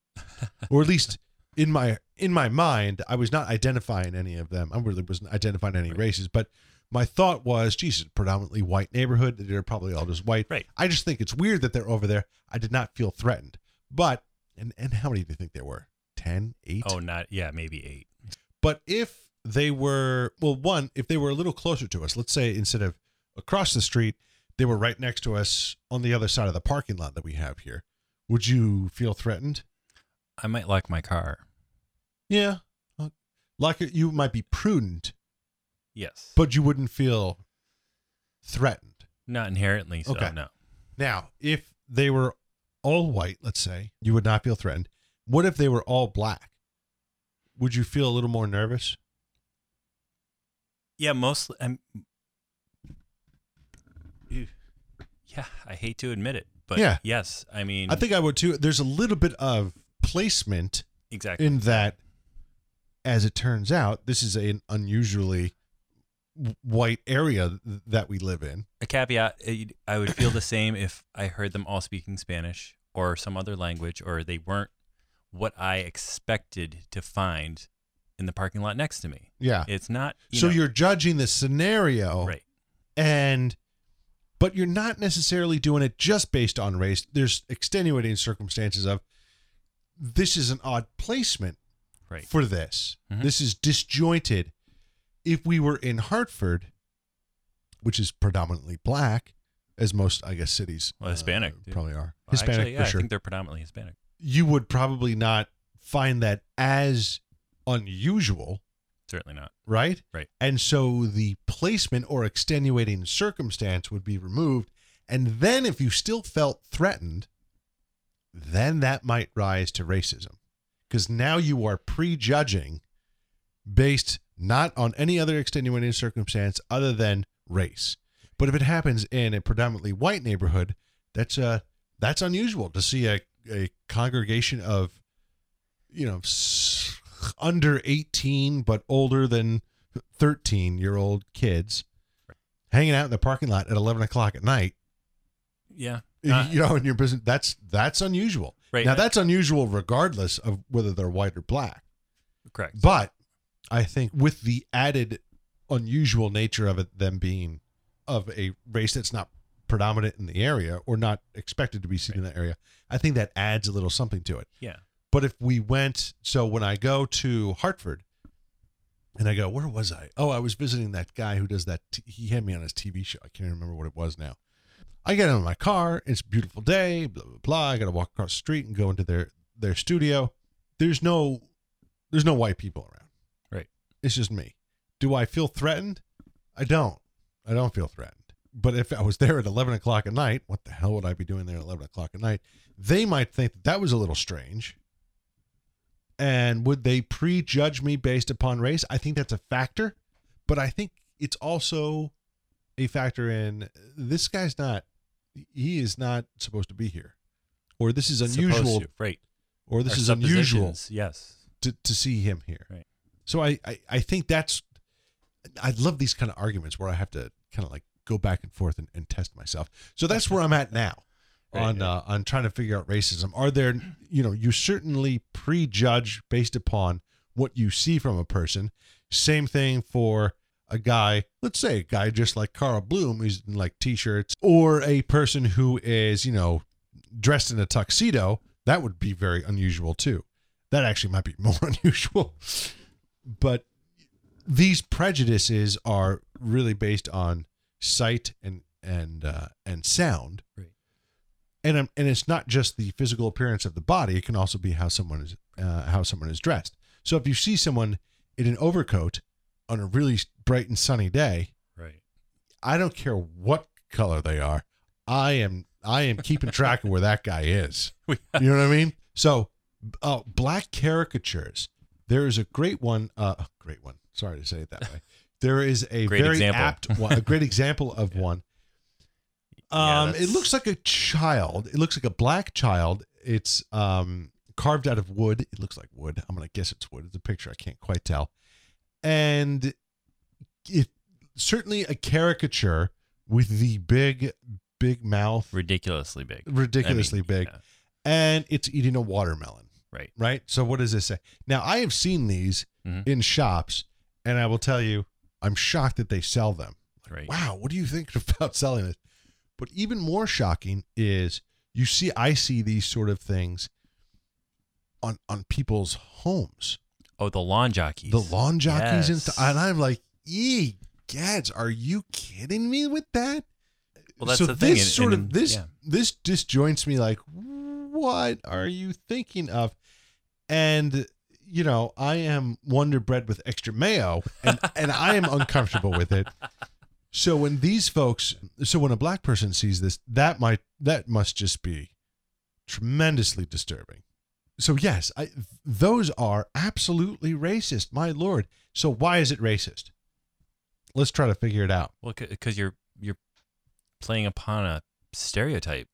or at least in my in my mind, I was not identifying any of them. I really wasn't identifying any races, but my thought was, Jesus, predominantly white neighborhood. They're probably all just white. Right. I just think it's weird that they're over there. I did not feel threatened. But and and how many do you think there were? 10, 8? Oh, not yeah, maybe eight. But if they were well, one, if they were a little closer to us, let's say instead of across the street, they were right next to us on the other side of the parking lot that we have here. Would you feel threatened? I might lock my car. Yeah. Uh, Like you might be prudent, Yes, but you wouldn't feel threatened. not inherently. So Okay. no. Now, if they were all white, let's say, you would not feel threatened. What if they were all black? Would you feel a little more nervous? Yeah, mostly. I'm. Yeah, I hate to admit it, but Yeah. yes, I mean, I think I would too. There's a little bit of placement exactly. in that, as it turns out, this is an unusually white area that we live in. a caveat i would feel the same if i heard them all speaking spanish or some other language or they weren't what i expected to find in the parking lot next to me Yeah. it's not you so know- you're judging the scenario, right and but you're not necessarily doing it just based on race there's extenuating circumstances of this is an odd placement right for this Mhm. this is disjointed if we were in hartford which is predominantly black as most i guess cities Well, Hispanic, uh, probably are Well, hispanic actually, yeah, for i sure think they're predominantly hispanic you would probably not find that as unusual certainly not right? Right. And so the placement or extenuating circumstance would be removed. And then if you still felt threatened, then that might rise to racism. Because now you are prejudging based not on any other extenuating circumstance other than race. But if it happens in a predominantly white neighborhood, that's uh that's unusual to see a, a congregation of you know under 18 but older than 13 year old kids hanging out in the parking lot at 11 o'clock at night. Yeah. Uh, you know in your business that's that's unusual Right. now that's unusual regardless of whether they're white or black correct but i think with the added unusual nature of it them being of a race that's not predominant in the area or not expected to be seen in that area, I think that adds a little something to it. Yeah. But if we went, so when I go to Hartford, and I go, where was I? Oh, I was visiting that guy who does that. T- he had me on his TV show. I can't remember what it was now. I get in my car. It's a beautiful day. Blah blah blah. I got to walk across the street and go into their their studio. There's no there's no white people around. Right. It's just me. Do I feel threatened? I don't. I don't feel threatened. But if I was there at 11 o'clock at night, what the hell would I be doing there at 11 o'clock at night? They might think that that was a little strange. And would they prejudge me based upon race? I think that's a factor. But I think it's also a factor in this guy's not, he is not supposed to be here. Or this is unusual. to, Right. Or this Our is unusual Yes. to, to see him here. Right. So I, I, I think that's I love these kind of arguments where I have to kind of like go back and forth and, and test myself. So that's where I'm at now on right. uh, on trying to figure out racism. Are there you know you certainly prejudge based upon what you see from a person. Same thing for a guy, let's say a guy just like Carl Bloom, who's in like t-shirts, or a person who is you know dressed in a tuxedo. That would be very unusual too. That actually might be more unusual. But these prejudices are really based on sight and and uh, and sound, Right. and um, and it's not just the physical appearance of the body; it can also be how someone is uh, how someone is dressed. So if you see someone in an overcoat on a really bright and sunny day, Right. I don't care what color they are. I am I am keeping track of where that guy is. You know what I mean? So, uh, black caricatures. There is a great one. Uh, a great one. Sorry to say it that way. There is a Great very example. apt one. A great example of one. Yeah, Um, it looks like a child. It looks like a black child. It's um carved out of wood. It looks like wood. I'm gonna guess it's wood. It's a picture. I can't quite tell. And it certainly a caricature with the big, big mouth, ridiculously big. ridiculously I mean, big, yeah, and it's eating a watermelon. right. Right. So what does this say? Now I have seen these Mhm. in shops, and I will tell you, I'm shocked that they sell them. Right. Wow, what do you think about selling it? But even more shocking is you see, I see these sort of things on on people's homes, Oh, the lawn jockeys. the lawn jockeys, and, Yes. th- and I'm like, "Ee, gads, are you kidding me with that?" Well, that's so the thing. this and- sort and- of this yeah. this disjoints me. Like, what are you thinking of? And you know, I am Wonder Bread with extra mayo, and and I am uncomfortable with it. So when these folks, so when a black person sees this, that might that must just be tremendously disturbing. So yes, I, those are absolutely racist. My lord. So why is it racist? Let's try to figure it out. Well, because you're you're playing upon a stereotype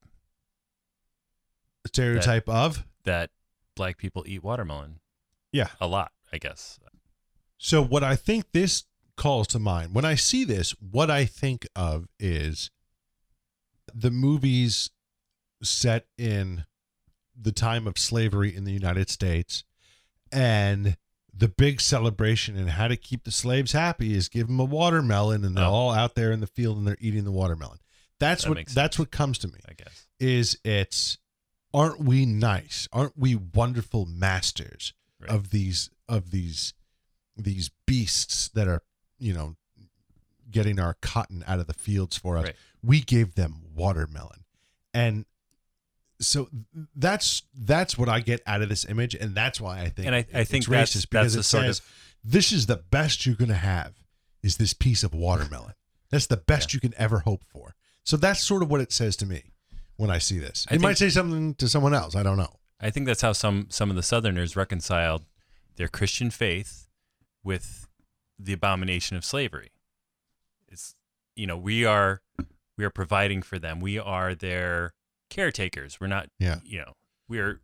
Stereotype of that black people eat watermelon yeah. a lot. I guess. So what I think this calls to mind when I see this, what I think of is the movies set in the time of slavery in the United States and the big celebration and how to keep the slaves happy is give them a watermelon and they're Oh. all out there in the field and they're eating the watermelon. That's That what that's what comes to me I guess. is it's aren't we nice? Aren't we wonderful masters Right. of these of these these beasts that are, you know, getting our cotton out of the fields for us? Right. We gave them watermelon. And so that's that's what I get out of this image, and that's why I think And I- I it's think racist because that's it says of- this is the best you're going to have is this piece of watermelon. That's the best you can ever hope for. So that's sort of what it says to me when I see this. It might say something to someone else. I don't know. I think that's how some some of the Southerners reconciled their Christian faith with the abomination of slavery. It's you know we are we are providing for them. We are their caretakers. We're not Yeah. you know we are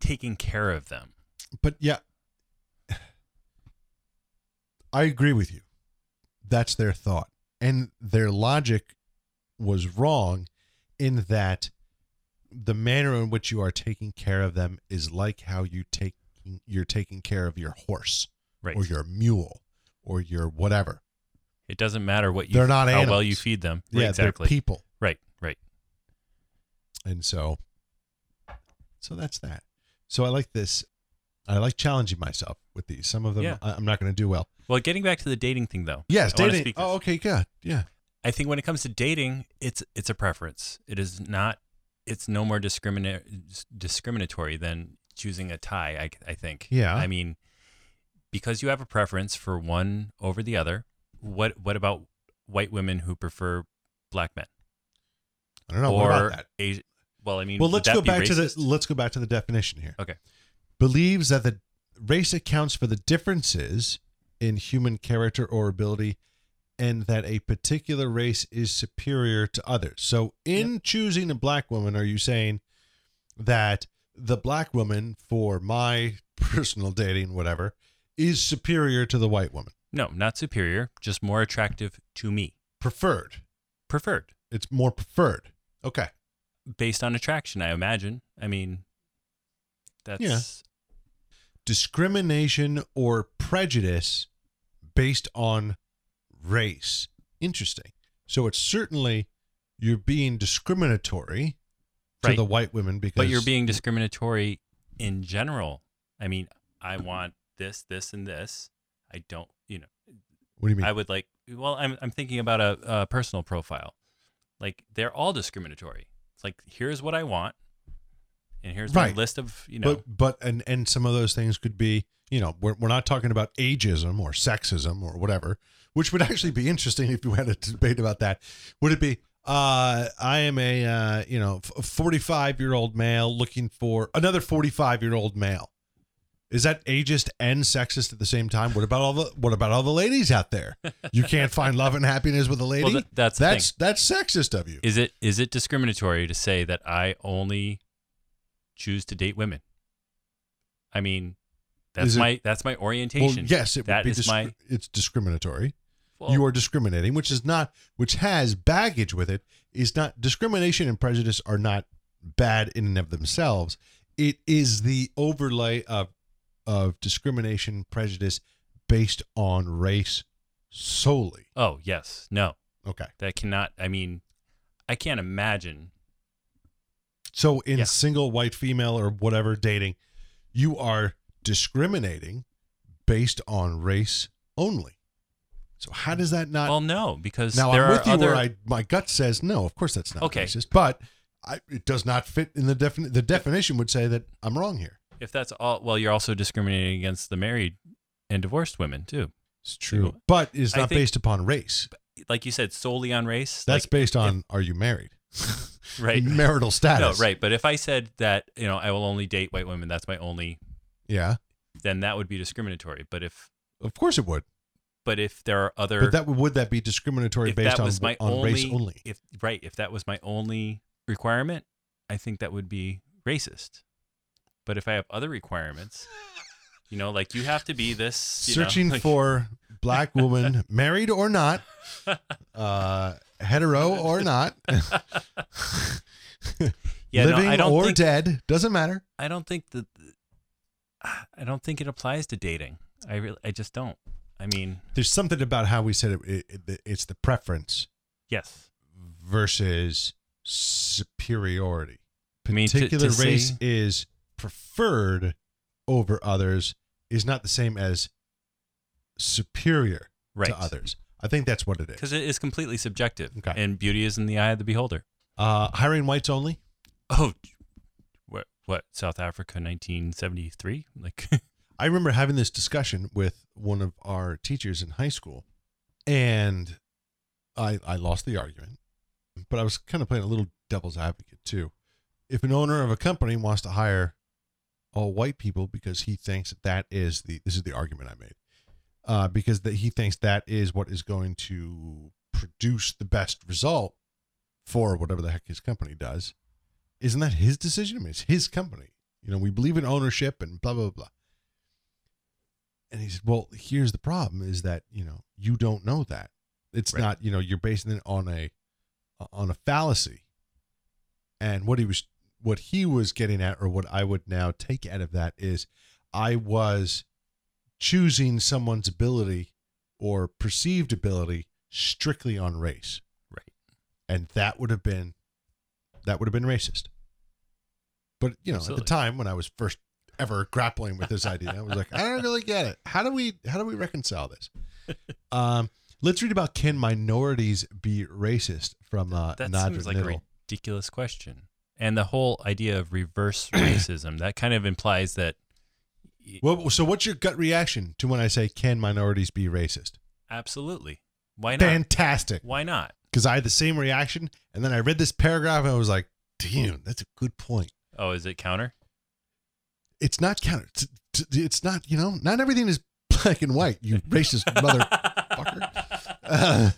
taking care of them. But yeah, I agree with you. That's their thought. And their logic was wrong in that the manner in which you are taking care of them is like how you take you're taking care of your horse Right. or your mule or your whatever. it doesn't matter what you They're not how well you feed them. Right, yeah, exactly. they're people. right. Right. And so, so that's that. So I like this. I like challenging myself with these. Some of them Yeah. I- I'm not going to do well. Well, getting back to the dating thing though. Yes, I dating. Oh, okay, good. Yeah. I think when it comes to dating, it's it's a preference. It is not. It's no more discriminatory discriminatory than choosing a tie. I I think. Yeah. I mean, because you have a preference for one over the other. What what about white women who prefer black men? I don't know. or what about that? Asi- well, I mean, Well, let's go back to the let's go back to the definition here. Okay. Believes that the race accounts for the differences in human character or ability and that a particular race is superior to others. So in choosing a black woman are you saying that the black woman for my personal dating whatever is superior to the white woman? No, not superior, just more attractive to me. Preferred. Preferred It's more preferred. Okay. Based on attraction, I imagine. I mean, that's Yeah. discrimination or prejudice based on race. Interesting. So it's certainly you're being discriminatory to Right. the white women because but you're being discriminatory in general. I mean, I want this, this, and this. I don't, you know, What do you mean? I would like. Well, I'm I'm thinking about a, a personal profile. Like they're all discriminatory. It's like here's what I want, and here's Right. my list of you know. but but and and some of those things could be you know we're, we're not talking about ageism or sexism or whatever which would actually be interesting if you had a debate about that would it be uh i am a uh you know 45 year old male looking for another 45 year old male is that ageist and sexist at the same time? What about all the what about all the ladies out there? You can't find love and happiness with a lady? Well, th- that's that's that's sexist of you. Is it is it discriminatory to say that I only choose to date women? I mean, that's it- my that's my well orientation. yes it That would be discri- my it's discriminatory. Well, you are discriminating, which is not, which has baggage with it, is not discrimination and prejudice are not bad in and of themselves. It is the overlay of of discrimination, prejudice based on race solely. Oh yes, no, Okay, that cannot. I mean, I can't imagine. so in Yeah. single white female or whatever dating, you are discriminating based on race only. So how does that not? well, no, because now I'm with you other. where I my gut says no. Of course that's not Okay. racist, but I, it does not fit in the defini- The definition would say that I'm wrong here. If that's all, well, you're also discriminating against the married and divorced women too. It's true. but it's not think- based upon race. Like you said, solely on race. That's like, based on are you married? right. Marital No, status. right. But if I said that, you know, I will only date white women, that's my only, Yeah, then that would be discriminatory. But if, of course it would. but if there are other, But that would- that be discriminatory if based on on only, race only? if right, if that was my only requirement, I think that would be racist. But if I have other requirements, you know, like you have to be this, you know, Searching like- for black woman, married or not, uh, hetero or not, yeah, no, living don't or think, dead, doesn't matter. I don't think that, I don't think it applies to dating. I really, I just don't. I mean, There's something about how we said it, it, it it's the preference yes, versus superiority. I mean, to- Particular to race say- is preferred over others is not the same as superior right. to others. I think that's what it is. because it is completely subjective, Okay. and beauty is in the eye of the beholder. Uh, hiring whites only. Oh, what? What? South Africa, nineteen seventy three. Like, I remember having this discussion with one of our teachers in high school, and I I lost the argument, but I was kind of playing a little devil's advocate too. If an owner of a company wants to hire all white people because he thinks that that is the this is the argument I made, uh, because that he thinks that is what is going to produce the best result for whatever the heck his company does, isn't that his decision? I mean, it's his company. You know, we believe in ownership and blah blah blah. And he said, "Well, here's the problem: is that you know you don't know that. It's Right. not you know you're basing it on a on a fallacy." And what he was what he was getting at, or what I would now take out of that is, I was choosing someone's ability or perceived ability strictly on race, right. and that would have been that would have been racist. But you know, at the time when I was first ever grappling with this idea, I was like, I don't really get it. How do we how do we reconcile this? Um, let's read about can minorities be racist from uh, That Nadra seems like a ridiculous question. And the whole idea of reverse racism, that kind of implies that Well, so what's your gut reaction to when I say can minorities be racist? absolutely. Why not? Fantastic. Why not? Because I had the same reaction, and then I read this paragraph and I was like, damn, that's a good point. Oh, is it counter? It's not counter. It's, it's not, you know, not everything is black and white, you racist motherfucker. Uh,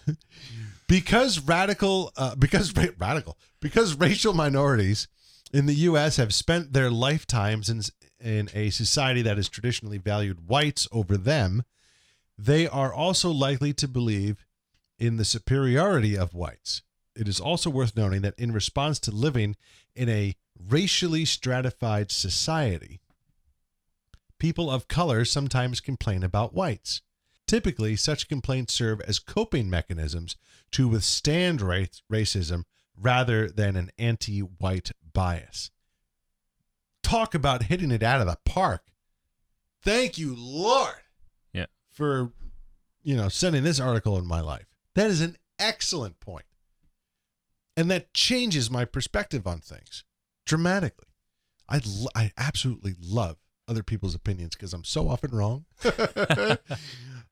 because radical, uh, because ra- radical, because racial minorities in the U.S. have spent their lifetimes in, in a society that has traditionally valued whites over them, they are also likely to believe in the superiority of whites. It is also worth noting that in response to living in a racially stratified society, people of color sometimes complain about whites. Typically, such complaints serve as coping mechanisms to withstand ra- racism rather than an anti white bias. Talk about hitting it out of the park. Thank you, Lord, Yeah. for you know sending this article in my life. That is an excellent point. And that changes my perspective on things dramatically. I, I absolutely love other people's opinions because I'm so often wrong.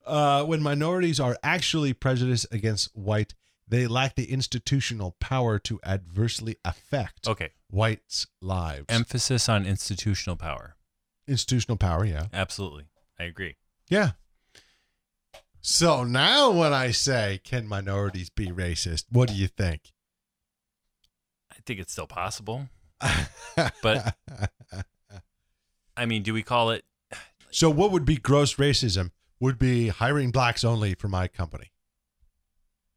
uh, when minorities are actually prejudiced against white, they lack the institutional power to adversely affect Okay. whites' lives. Emphasis on institutional power. institutional power, yeah. Absolutely. I agree. Yeah. So now when I say, can minorities be racist? What do you think? I think it's still possible. But- I mean, do we call it so what would be gross racism? Would be hiring blacks only for my company.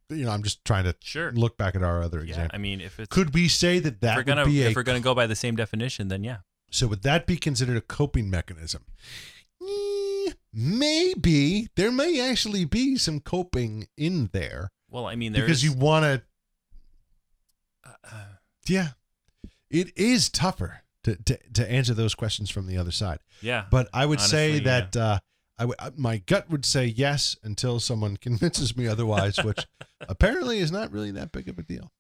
You know, I'm just trying to Sure. look back at our other Yeah, example. I mean, if it's Could we say that that we're would gonna be a if we're gonna go by the same definition, then yeah. so would that be considered a coping mechanism? Eh, Maybe there may actually be some coping in there Well, I mean, because you want to uh, Yeah. It is tougher to, to, to answer those questions from the other side. yeah, But I would say Honestly, yeah. that uh, I w- uh, my gut would say yes until someone convinces me otherwise, which apparently is not really that big of a deal.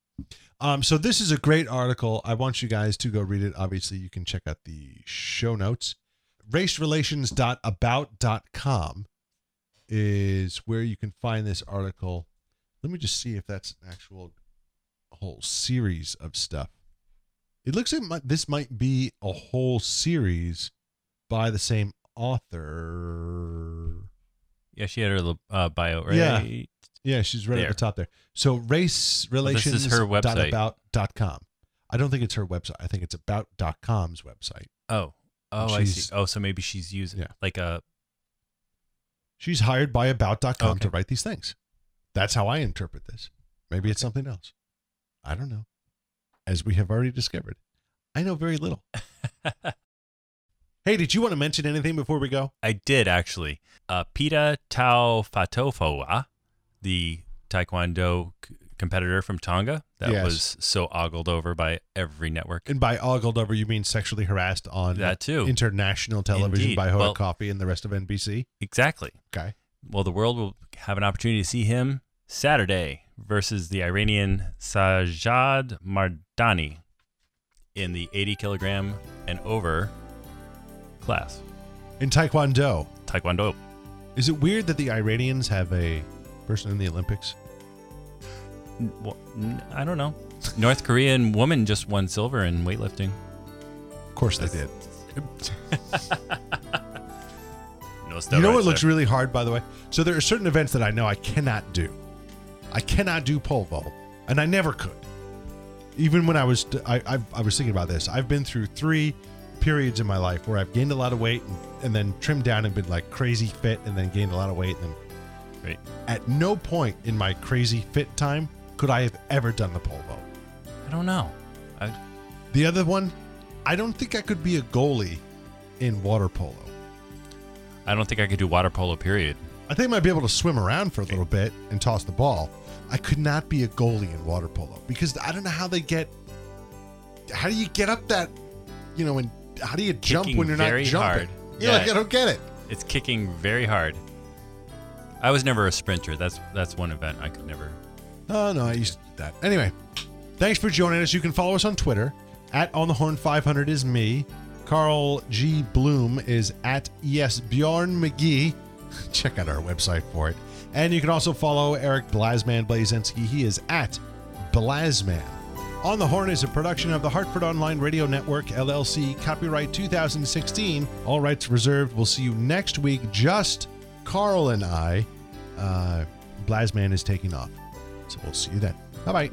Um, so this is a great article. I want you guys to go read it. Obviously, you can check out the show notes. Racerelations.about.com is where you can find this article. Let me just see if that's an actual whole series of stuff. It looks like this might be a whole series by the same author. yeah, she had her uh, bio right. Yeah. Yeah, she's right There. at the top there. So race relations this is her website. about dot com. I don't think it's her website. I think it's about.com's website. Oh, oh, I see. Oh, so maybe she's using Yeah. like a She's hired by about.com to write these things. That's how I interpret this. Maybe it's something else. I don't know. As we have already discovered, I know very little. hey, did you want to mention anything before we go? I did actually. Uh, Pita Taufatofua, the Taekwondo c- competitor from Tonga, that Yes. was so ogled over by every network. And by ogled over, you mean sexually harassed on That too. international television Indeed. by Hoda Well- Kotb and the rest of NBC? Exactly. Okay. Well, the world will have an opportunity to see him Saturday versus the Iranian Sajad Mardani in the 80 kilogram and over class. In Taekwondo, Taekwondo. is it weird that the Iranians have a person in the Olympics? N- well, n- I don't know. North Korean woman just won silver in weightlifting. Of course they did. No You know what looks really hard, by the way? So there are certain events that I know I cannot do. I cannot do pole vault, and I never could. Even when I was, I, I, I was thinking about this. I've been through three periods in my life where I've gained a lot of weight and, and then trimmed down and been like crazy fit, and then gained a lot of weight. And then at no point in my crazy fit time could I have ever done the pole vault. I don't know. I, The other one, I don't think I could be a goalie in water polo. I don't think I could do water polo, period. I think I might be able to swim around for a little bit and toss the ball. I could not be a goalie in water polo because I don't know how they get. How do you get up that you know, and how do you jump when you're not very jumping? hard. You're Yeah. like, I don't get it. It's kicking very hard. I was never a sprinter. That's that's one event I could never. Oh no, I used to do that. Anyway, thanks for joining us. You can follow us on Twitter at On the Horn 500 is me. Carl G. Bloom is at yes Bjorn McGee. Check out our website for it. And you can also follow Eric Blasman Blazensky. He is at Blasman. On the Horn is a production of the Hartford Online Radio Network, LLC, copyright 2016. All rights reserved. We'll see you next week. Just Carl and I. Uh, Blasman is taking off. So we'll see you then. Bye bye.